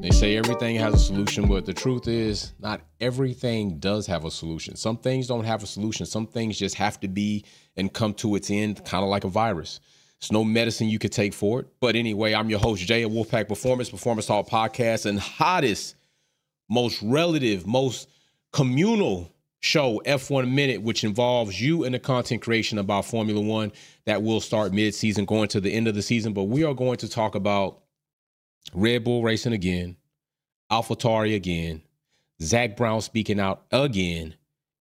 They say everything has a solution, but the truth is, not everything does have a solution. Some things don't have a solution. Some things just have to be and come to its end, kind of like a virus. It's no medicine you could take for it. But anyway, I'm your host, Jay at Wolfpack Performance, Performance Hall Podcast, and hottest, most relative, most communal show, F1 Minute, which involves you and the content creation about Formula One that will start mid-season, going to the end of the season. But we are going to talk about Red Bull racing again, AlphaTauri again, Zak Brown speaking out again.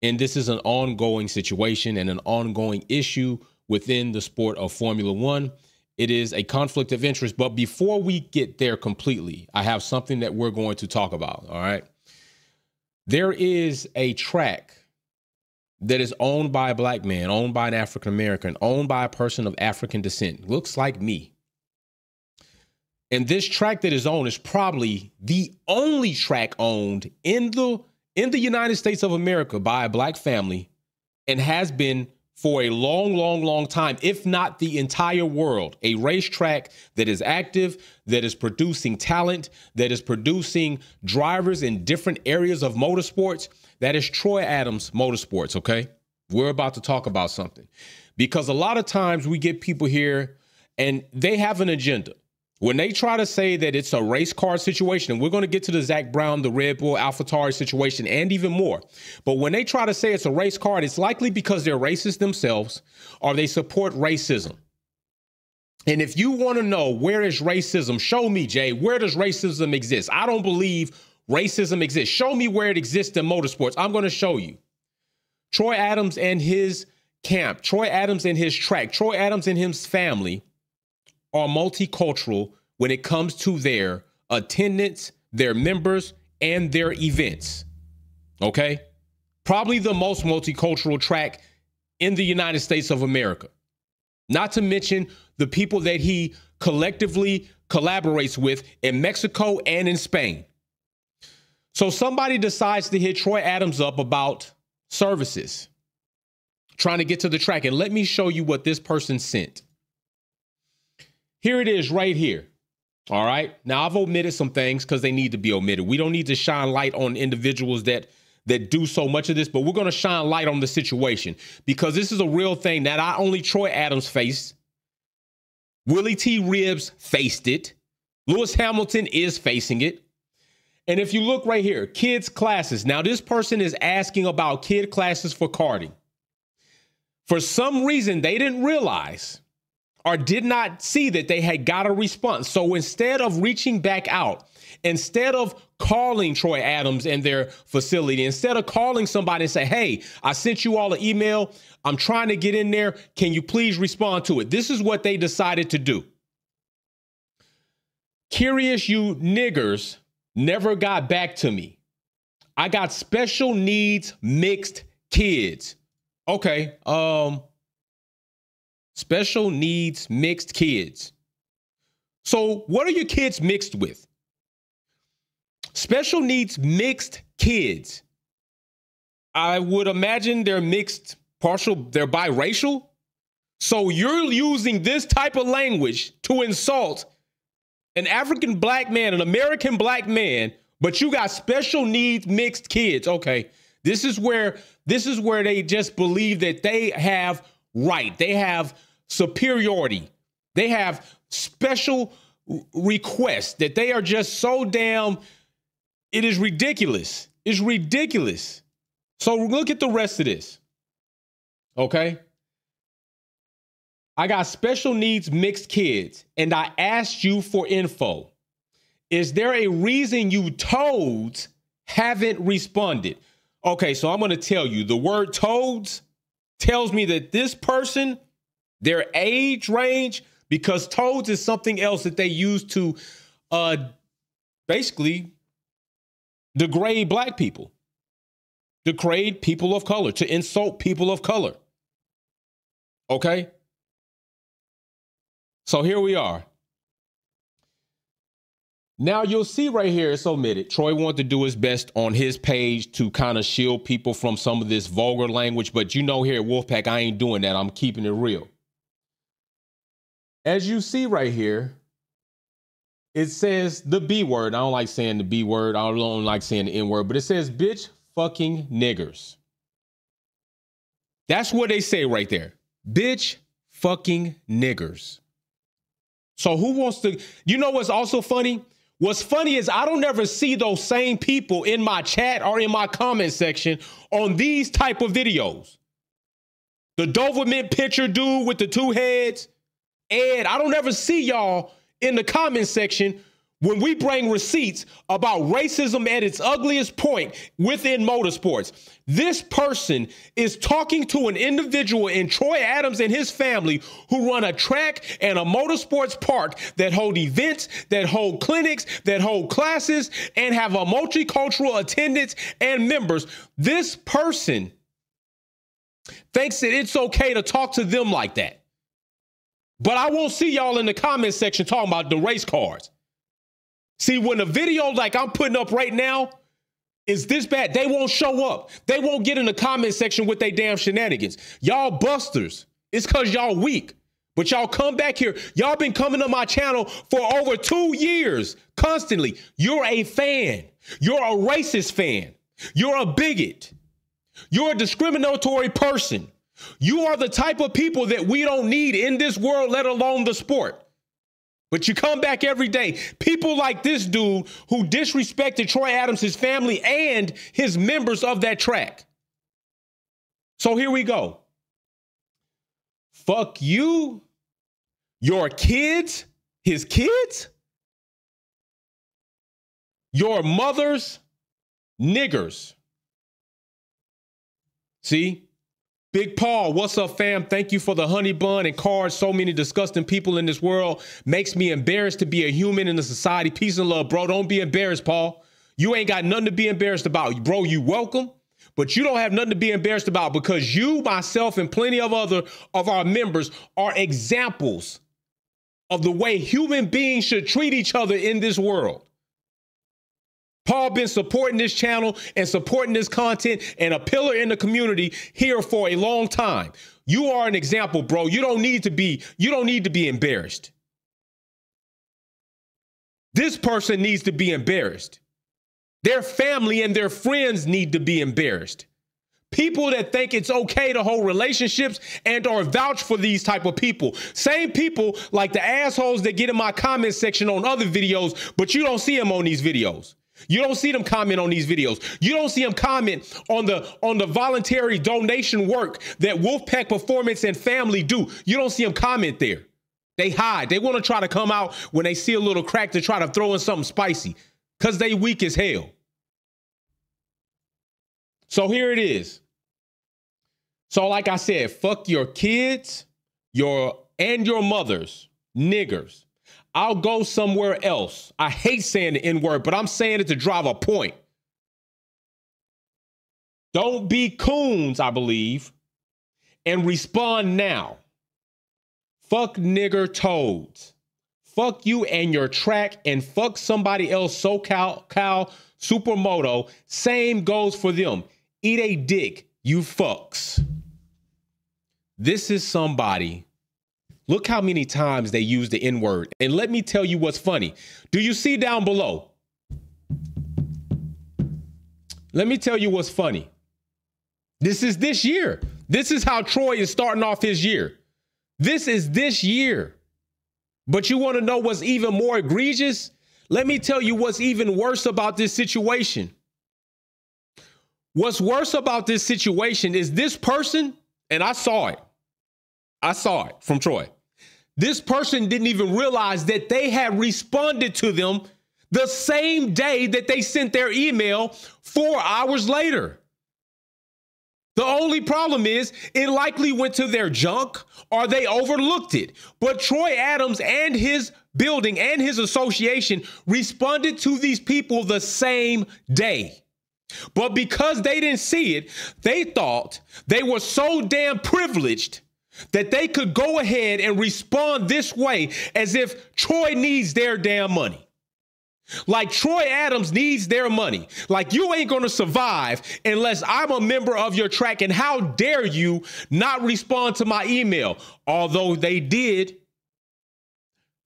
And this is an ongoing situation and an ongoing issue within the sport of Formula One. It is a conflict of interest. But before we get there completely, I have something that we're going to talk about. All right. There is a track that is owned by a black man, owned by an African American, owned by a person of African descent. Looks like me. And this track that is owned is probably the only track owned in the in the United States of America by a black family and has been for a long, long, long time, if not the entire world, a racetrack that is active, that is producing talent, that is producing drivers in different areas of motorsports. That is Troy Adams Motorsports, okay? We're about to talk about something because a lot of times we get people here and they have an agenda. When they try to say that it's a race car situation, and we're going to get to the Zak Brown, the Red Bull, AlphaTauri situation, and even more. But when they try to say it's a race car, it's likely because they're racist themselves or they support racism. And if you want to know where is racism, show me, Jay. Where does racism exist? I don't believe racism exists. Show me where it exists in motorsports. I'm going to show you. Troy Adams and his camp, Troy Adams and his track, Troy Adams and his family are multicultural when it comes to their attendance, their members, and their events. Okay? Probably the most multicultural track in the United States of America. Not to mention the people that he collectively collaborates with in Mexico and in Spain. So somebody decides to hit Troy Adams up about services, trying to get to the track. And let me show you what this person sent. Here it is right here. All right. Now I've omitted some things because they need to be omitted. We don't need to shine light on individuals that that do so much of this, but we're going to shine light on the situation because this is a real thing that not only Troy Adams faced, Willy T. Ribbs faced it, Lewis Hamilton is facing it. And if you look right here, kids' classes. Now, this person is asking about kid classes for karting. For some reason, they didn't realize or did not see that they had got a response. So instead of reaching back out, instead of calling Troy Adams and their facility, instead of calling somebody and say, hey, I sent you all an email. I'm trying to get in there. Can you please respond to it? This is what they decided to do. Curious you niggers never got back to me. I got special needs mixed kids. Okay. Um, special needs mixed kids. So, what are your kids mixed with? Special needs mixed kids. I would imagine they're mixed, partial, they're biracial. So, you're using this type of language to insult an African black man, an American black man, but you got special needs mixed kids. Okay. This is where this is where they just believe that they have right. They have superiority. They have special requests that they are just so damn, it is ridiculous. It's ridiculous. So look at the rest of this. Okay. I got special needs mixed kids, and I asked you for info. Is there a reason you toads haven't responded? Okay, so I'm going to tell you the word toads tells me that this person their age range, because toads is something else that they use to uh basically degrade black people, degrade people of color, to insult people of color. Okay? So here we are. Now you'll see right here, it's omitted. Troy wanted to do his best on his page to kind of shield people from some of this vulgar language, but you know here at Wolfpack, I ain't doing that. I'm keeping it real. As you see right here, it says the B word. I don't like saying the B word. I don't like saying the N word, but it says bitch fucking niggers. That's what they say right there. Bitch fucking niggers. So who wants to you know what's also funny? What's funny is I don't ever see those same people in my chat or in my comment section on these type of videos. The Doberman picture dude with the two heads, Ed, I don't ever see y'all in the comment section when we bring receipts about racism at its ugliest point within motorsports. This person is talking to an individual in Troy Adams and his family who run a track and a motorsports park that hold events, that hold clinics, that hold classes, and have a multicultural attendance and members. This person thinks that it's okay to talk to them like that. But I won't see y'all in the comment section talking about the race cars. See, when a video like I'm putting up right now is this bad, they won't show up. They won't get in the comment section with their damn shenanigans. Y'all busters. It's because y'all weak. But y'all come back here. Y'all been coming to my channel for over two years constantly. You're a fan. You're a racist fan. You're a bigot. You're a discriminatory person. You are the type of people that we don't need in this world, let alone the sport. But you come back every day. People like this dude who disrespected Troy Adams, his family, and his members of that track. So here we go. Fuck you, your kids, his kids, your mother's niggers. See? Big Paul, what's up, fam? Thank you for the honey bun and cards. So many disgusting people in this world makes me embarrassed to be a human in the society. Peace and love, bro. Don't be embarrassed, Paul. You ain't got nothing to be embarrassed about, bro. You welcome, but you don't have nothing to be embarrassed about because you, myself, and plenty of other of our members are examples of the way human beings should treat each other in this world. Paul been supporting this channel and supporting this content and a pillar in the community here for a long time. You are an example, bro. You don't need to be you don't need to be embarrassed. This person needs to be embarrassed. Their family and their friends need to be embarrassed. People that think it's okay to hold relationships and or vouch for these type of people. Same people like the assholes that get in my comment section on other videos, but you don't see them on these videos. You don't see them comment on these videos. You don't see them comment on the on the voluntary donation work that Wolfpack Performance and family do. You don't see them comment there. They hide. They want to try to come out when they see a little crack to try to throw in something spicy because they weak as hell. So here it is. So like I said, fuck your kids, your and your mothers, niggers. I'll go somewhere else. I hate saying the N word, but I'm saying it to drive a point. Don't be coons, I believe, and respond now. Fuck nigger toads. Fuck you and your track, and fuck somebody else, SoCal Cal Supermoto. Same goes for them. Eat a dick, you fucks. This is somebody Look how many times they use the N word. And let me tell you what's funny. Do you see down below? Let me tell you what's funny. This is this year. This is how Troy is starting off his year. This is this year. But you want to know what's even more egregious? Let me tell you what's even worse about this situation. What's worse about this situation is this person, and I saw it. I saw it from Troy. This person didn't even realize that they had responded to them the same day that they sent their email four hours later. The only problem is it likely went to their junk or they overlooked it. But Troy Adams and his building and his association responded to these people the same day. But because they didn't see it, they thought they were so damn privileged that they could go ahead and respond this way as if Troy needs their damn money. Like Troy Adams needs their money. Like you ain't going to survive unless I'm a member of your track. And how dare you not respond to my email? Although they did.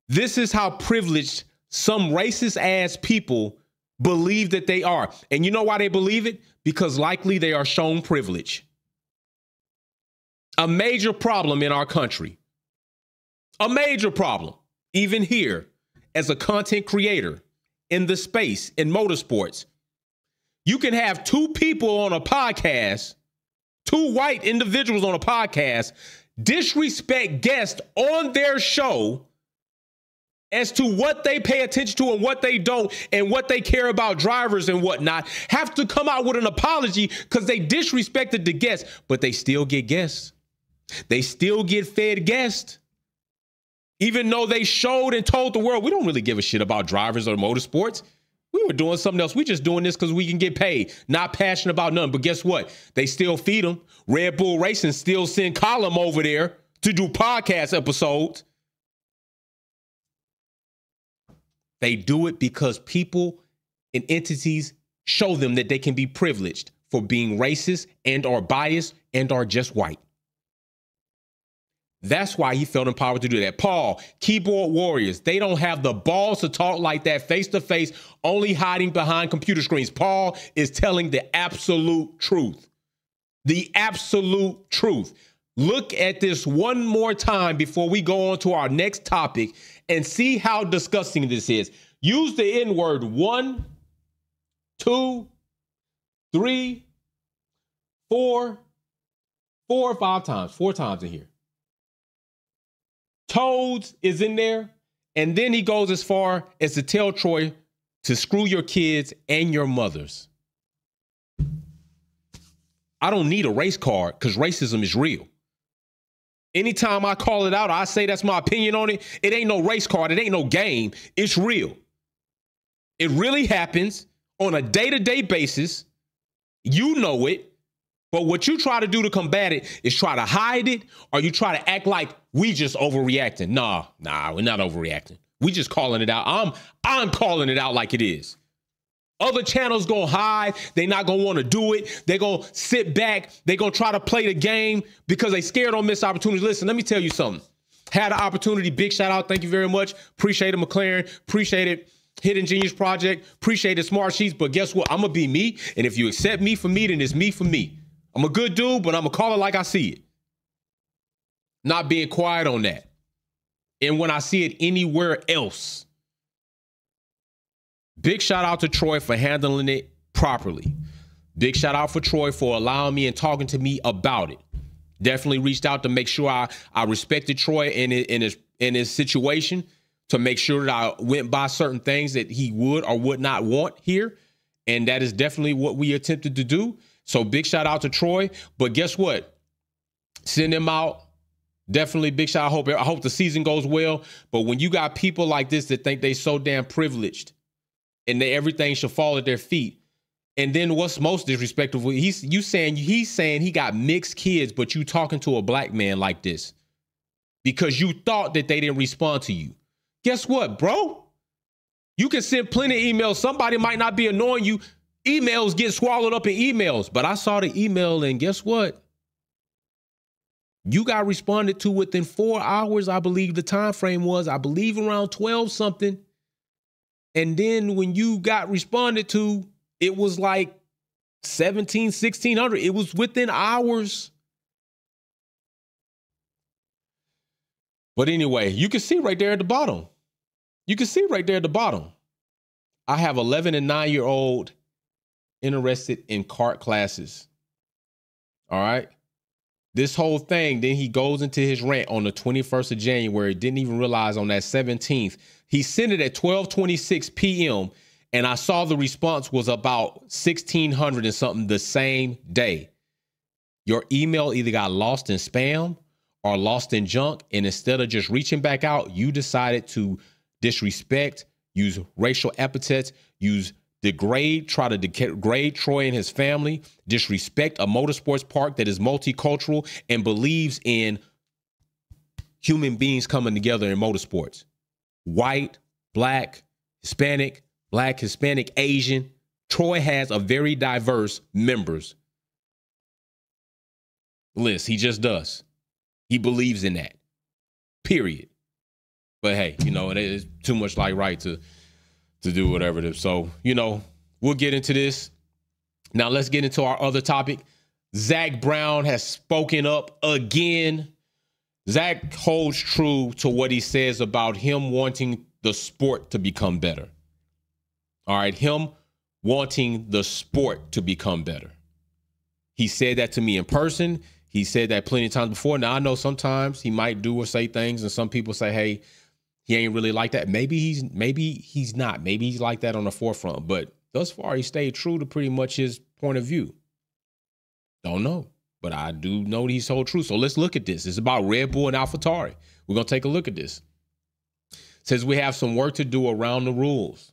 This is how privileged some racist ass people believe that they are. And you know why they believe it? Because likely they are shown privilege. A major problem in our country. A major problem, even here, as a content creator in the space in motorsports. You can have two people on a podcast, two white individuals on a podcast, disrespect guests on their show as to what they pay attention to and what they don't and what they care about drivers and whatnot have to come out with an apology because they disrespected the guests, but they still get guests. They still get fed guests. Even though they showed and told the world, we don't really give a shit about drivers or motorsports. We were doing something else. We just doing this because we can get paid. Not passionate about nothing. But guess what? They still feed them. Red Bull Racing still send Column over there to do podcast episodes. They do it because people and entities show them that they can be privileged for being racist and are biased and are just white. That's why he felt empowered to do that. Paul, keyboard warriors, they don't have the balls to talk like that face to face, only hiding behind computer screens. Paul is telling the absolute truth. The absolute truth. Look at this one more time before we go on to our next topic and see how disgusting this is. Use the N word one, two, three, four, four or five times, four times in here. Toads is in there. And then he goes as far as to tell Troy to screw your kids and your mothers. I don't need a race card because racism is real. Anytime I call it out, I say that's my opinion on it. It ain't no race card, it ain't no game. It's real. It really happens on a day to day basis. You know it. But what you try to do to combat it is try to hide it or you try to act like we just overreacting. Nah, nah, we're not overreacting. We just calling it out. I'm I'm calling it out like it is. Other channels gonna hide. They not gonna want to do it. They gonna sit back. They gonna try to play the game because they scared on miss opportunities. Listen, let me tell you something. Had an opportunity. Big shout out. Thank you very much. Appreciate it, McLaren. Appreciate it. Hidden Genius Project. Appreciate it, Smart Sheets. But guess what? I'm gonna be me. And if you accept me for me, then it's me for me. I'm a good dude, but I'm gonna call it like I see it. Not being quiet on that. And when I see it anywhere else, Big shout out to Troy for handling it properly. Big shout out for Troy for allowing me and talking to me about it. Definitely reached out to make sure I, I respected Troy in, in his in his situation to make sure that I went by certain things that he would or would not want here. And that is definitely what we attempted to do. So big shout out to Troy. But guess what? Send him out. Definitely big shout. I hope I hope the season goes well. But when you got people like this that think they so damn privileged and they, everything should fall at their feet. And then what's most disrespectful? He's you saying he's saying he got mixed kids, but you talking to a black man like this because you thought that they didn't respond to you. Guess what, bro? You can send plenty of emails. Somebody might not be annoying you. Emails get swallowed up in emails. But I saw the email, and guess what? You got responded to within four hours, I believe the time frame was. I believe around 12 something. And then when you got responded to, it was like 17, 1600. It was within hours. But anyway, you can see right there at the bottom. You can see right there at the bottom. I have 11 and 9 year old interested in kart classes. All right. This whole thing, then he goes into his rant on the 21st of January. Didn't even realize on that 17th he sent it at 12:26 p.m. and I saw the response was about 1600 and something the same day. Your email either got lost in spam or lost in junk and instead of just reaching back out, you decided to disrespect, use racial epithets, use degrade, try to degrade Troy and his family, disrespect a motorsports park that is multicultural and believes in human beings coming together in motorsports white, black, Hispanic, black, Hispanic, Asian. Troy has a very diverse members list. He just does. He believes in that. Period. But hey, you know, it is too much like right to to do whatever it is. So, you know, we'll get into this. Now let's get into our other topic. Zak Brown has spoken up again. Zak holds true to what he says about him wanting the sport to become better. All right, him wanting the sport to become better. He said that to me in person. He said that plenty of times before. Now I know sometimes he might do or say things, and some people say, "Hey, he ain't really like that." Maybe he's maybe he's not. Maybe he's like that on the forefront. But thus far, he stayed true to pretty much his point of view. Don't know, but I do know he's told true. So let's look at this. It's about Red Bull and AlphaTauri. We're gonna take a look at this. Says we have some work to do around the rules.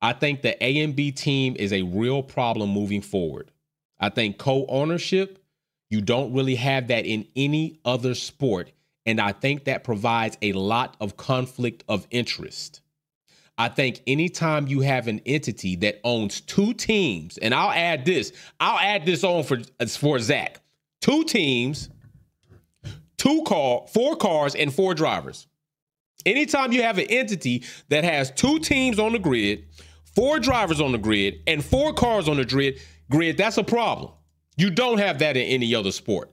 I think the A and B team is a real problem moving forward. I think co ownership, you don't really have that in any other sport. And I think that provides a lot of conflict of interest. I think anytime you have an entity that owns two teams, and I'll add this, I'll add this on for for Zak. Two teams, two car, four cars, and four drivers. Anytime you have an entity that has two teams on the grid, four drivers on the grid, and four cars on the grid, grid, that's a problem. You don't have that in any other sport.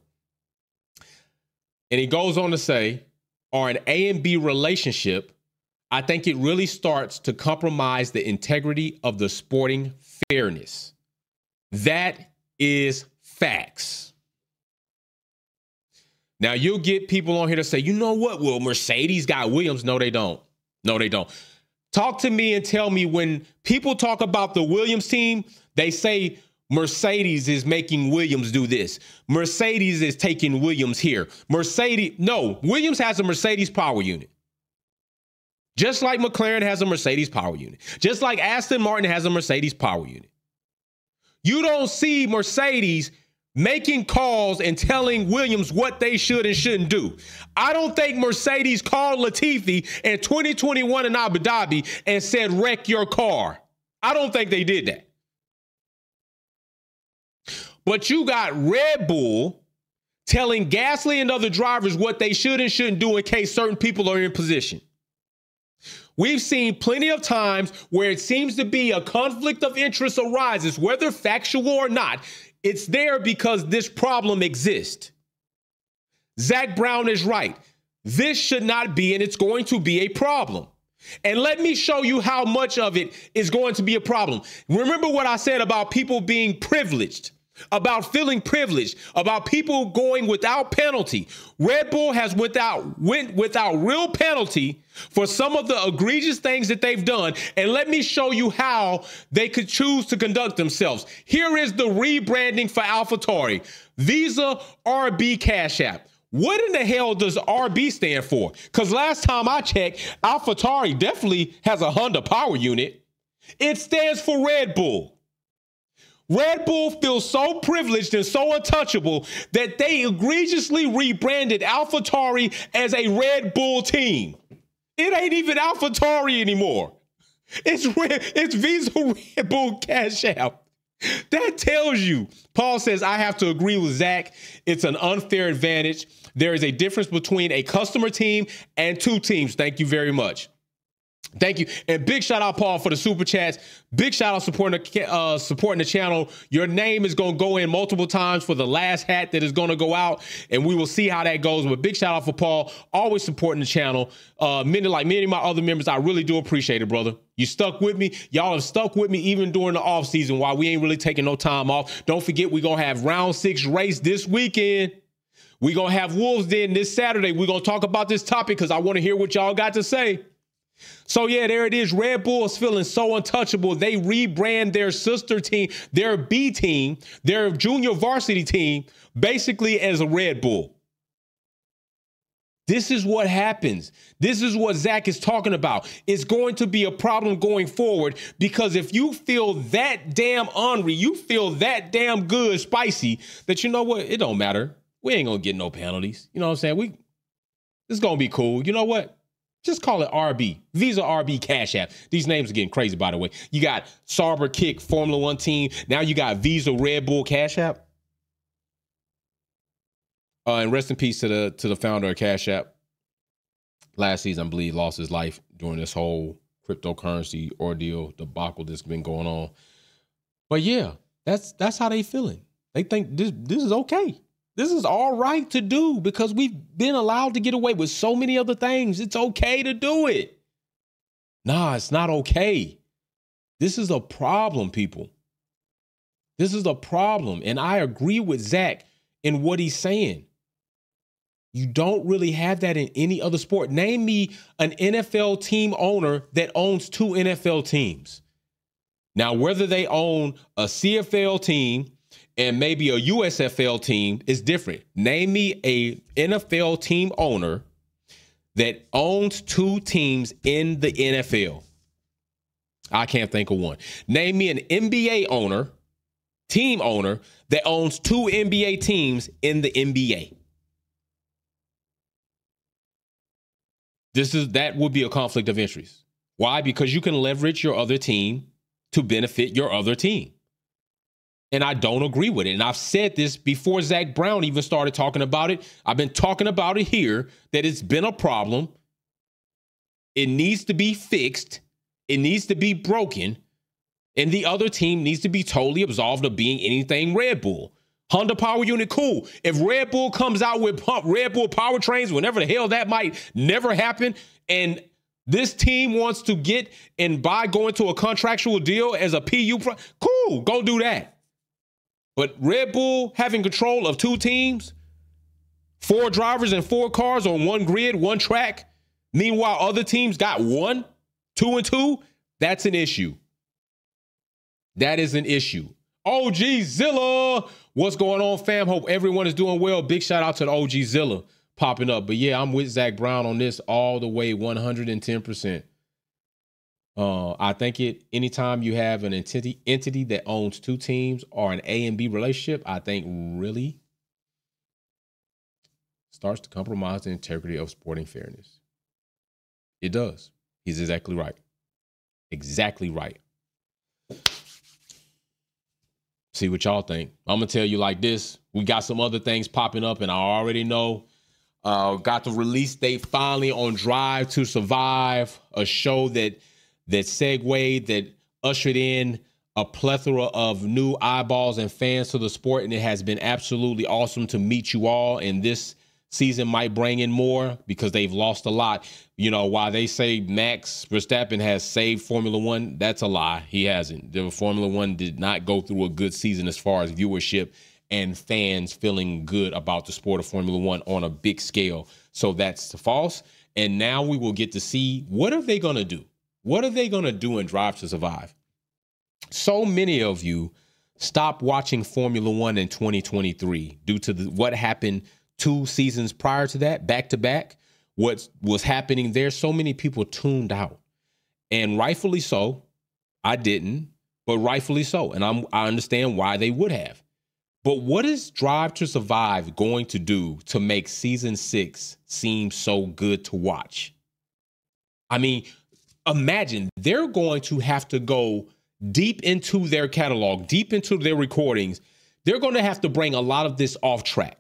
And he goes on to say, or an A and B relationship, I think it really starts to compromise the integrity of the sporting fairness. That is facts. Now you'll get people on here to say, you know what? Well, Mercedes got Williams. No, they don't. No, they don't. Talk to me and tell me when people talk about the Williams team, they say Mercedes is making Williams do this. Mercedes is taking Williams here. Mercedes, no, Williams has a Mercedes power unit. Just like McLaren has a Mercedes power unit. Just like Aston Martin has a Mercedes power unit. You don't see Mercedes making calls and telling Williams what they should and shouldn't do. I don't think Mercedes called Latifi in 2021 in Abu Dhabi and said, wreck your car. I don't think they did that. But you got Red Bull telling Gasly and other drivers what they should and shouldn't do in case certain people are in position. We've seen plenty of times where it seems to be a conflict of interest arises, whether factual or not. It's there because this problem exists. Zak Brown is right. This should not be, and it's going to be a problem. And let me show you how much of it is going to be a problem. Remember what I said about people being privileged about feeling privileged, about people going without penalty. Red Bull has without went without real penalty for some of the egregious things that they've done. And let me show you how they could choose to conduct themselves. Here is the rebranding for AlphaTauri. Visa RB Cash App. What in the hell does RB stand for? Because last time I checked, AlphaTauri definitely has a Honda power unit. It stands for Red Bull. Red Bull feels so privileged and so untouchable that they egregiously rebranded AlphaTauri as a Red Bull team. It ain't even AlphaTauri anymore. It's Red, it's Visa Red Bull Cash App. That tells you. Paul says, I have to agree with Zak. It's an unfair advantage. There is a difference between a customer team and two teams. Thank you very much. Thank you. And big shout out, Paul, for the super chats. Big shout out supporting the, uh, supporting the channel. Your name is going to go in multiple times for the last hat that is going to go out, and we will see how that goes. But big shout out for Paul, always supporting the channel. Uh, many, like many of my other members, I really do appreciate it, brother. You stuck with me. Y'all have stuck with me even during the off season while we ain't really taking no time off. Don't forget, we're going to have round six race this weekend. We're going to have Wolves Den this Saturday. We're going to talk about this topic because I want to hear what y'all got to say. So yeah, there it is. Red Bull is feeling so untouchable. They rebrand their sister team, their B team, their junior varsity team, basically as a Red Bull. This is what happens. This is what Zak is talking about. It's going to be a problem going forward because if you feel that damn ornery, you feel that damn good, spicy, that you know what? It don't matter. We ain't gonna get no penalties. You know what I'm saying? We is gonna be cool. You know what? Just call it RB. Visa RB Cash App. These names are getting crazy, by the way. You got Sauber Kick Formula One team. Now you got Visa Red Bull Cash App. Uh, and rest in peace to the to the founder of Cash App. Last season, I believe, lost his life during this whole cryptocurrency ordeal debacle that's been going on. But yeah, that's that's how they feeling. They think this this is okay. This is all right to do because we've been allowed to get away with so many other things. It's okay to do it. Nah, it's not okay. This is a problem, people. This is a problem. And I agree with Zak in what he's saying. You don't really have that in any other sport. Name me an NFL team owner that owns two NFL teams. Now, whether they own a CFL team and maybe a USFL team is different. Name me a NFL team owner that owns two teams in the NFL. I can't think of one. Name me an NBA owner, team owner that owns two NBA teams in the NBA. This is that would be a conflict of interest. Why? Because you can leverage your other team to benefit your other team. And I don't agree with it. And I've said this before Zak Brown even started talking about it. I've been talking about it here that it's been a problem. It needs to be fixed, it needs to be broken. And the other team needs to be totally absolved of being anything Red Bull. Honda Power Unit, cool. If Red Bull comes out with pump Red Bull powertrains, whenever the hell that might never happen, and this team wants to get and buy going to a contractual deal as a PU, pro- cool, go do that. But Red Bull having control of two teams, four drivers and four cars on one grid, one track, meanwhile other teams got one, two and two, that's an issue. That is an issue. OG Zilla, what's going on, fam? Hope everyone is doing well. Big shout out to the OG Zilla popping up. But yeah, I'm with Zak Brown on this all the way 110%. Uh, I think it anytime you have an entity entity that owns two teams or an A and B relationship, I think really starts to compromise the integrity of sporting fairness. It does. He's exactly right. Exactly right. See what y'all think. I'm gonna tell you like this. We got some other things popping up, and I already know. Uh, got the release date finally on Drive to Survive, a show that that segued, that ushered in a plethora of new eyeballs and fans to the sport. And it has been absolutely awesome to meet you all. And this season might bring in more because they've lost a lot. You know, while they say Max Verstappen has saved Formula One, that's a lie. He hasn't. The Formula One did not go through a good season as far as viewership and fans feeling good about the sport of Formula One on a big scale. So that's false. And now we will get to see what are they going to do? What are they going to do in Drive to Survive? So many of you stopped watching Formula One in 2023 due to the, what happened two seasons prior to that, back to back. What was happening there? So many people tuned out, and rightfully so. I didn't, but rightfully so, and I'm I understand why they would have. But what is Drive to Survive going to do to make season six seem so good to watch? I mean, imagine they're going to have to go deep into their catalog, deep into their recordings. They're going to have to bring a lot of this off track.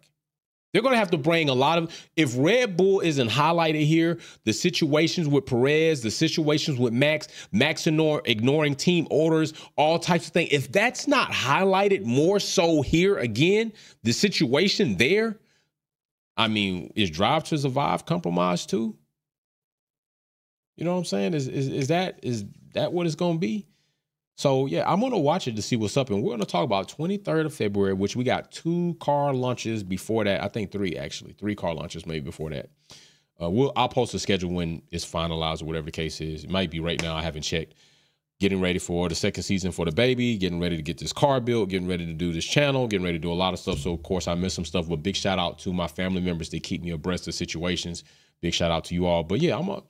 They're going to have to bring a lot of, if Red Bull isn't highlighted here, the situations with Perez, the situations with Max, Max ignore, ignoring team orders, all types of things. If that's not highlighted more so here again, the situation there, I mean, is Drive to Survive compromised too? You know what I'm saying? Is is is that is that what it's gonna be? So yeah, I'm gonna watch it to see what's up, and we're gonna talk about 23rd of February, which we got two car launches before that. I think three actually, three car launches maybe before that. Uh, we'll I'll post the schedule when it's finalized or whatever the case is. It might be right now. I haven't checked. Getting ready for the second season for the baby, getting ready to get this car built, getting ready to do this channel, getting ready to do a lot of stuff. So of course I missed some stuff. But big shout out to my family members that keep me abreast of situations. Big shout out to you all. But yeah, I'm a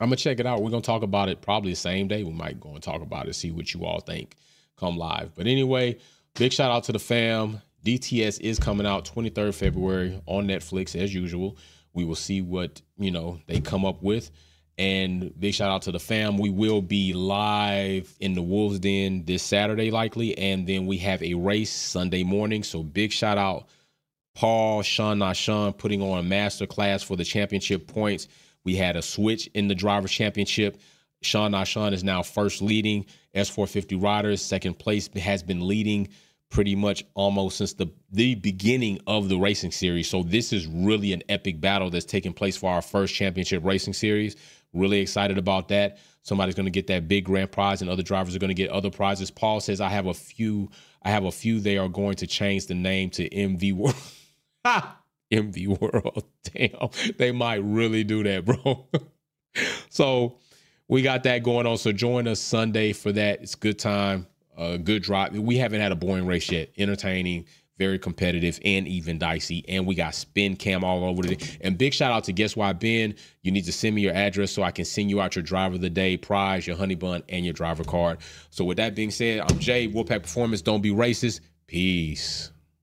I'm gonna check it out. We're gonna talk about it probably the same day. We might go and talk about it, see what you all think. Come live. But anyway, big shout out to the fam. DTS is coming out 23rd February on Netflix as usual. We will see what you know they come up with. And big shout out to the fam. We will be live in the Wolves Den this Saturday, likely, and then we have a race Sunday morning. So big shout out, Paul, Sean Nashon, putting on a master class for the championship points. We had a switch in the driver's championship. Sean Nashon is now first leading S450 riders. Second place has been leading pretty much almost since the the beginning of the racing series. So this is really an epic battle that's taking place for our first championship racing series. Really excited about that. Somebody's going to get that big grand prize, and other drivers are going to get other prizes. Paul says, "I have a few. I have a few. They are going to change the name to MV World." MV World. Damn, they might really do that, bro. so we got that going on. So join us Sunday for that. It's a good time, uh, good drive. We haven't had a boring race yet. Entertaining, very competitive, and even dicey. And we got spin cam all over it. And big shout out to Guess Why Ben. You need to send me your address so I can send you out your driver of the day prize, your honey bun, and your driver card. So with that being said, I'm Jay, Wolfpack Performance. Don't be racist. Peace.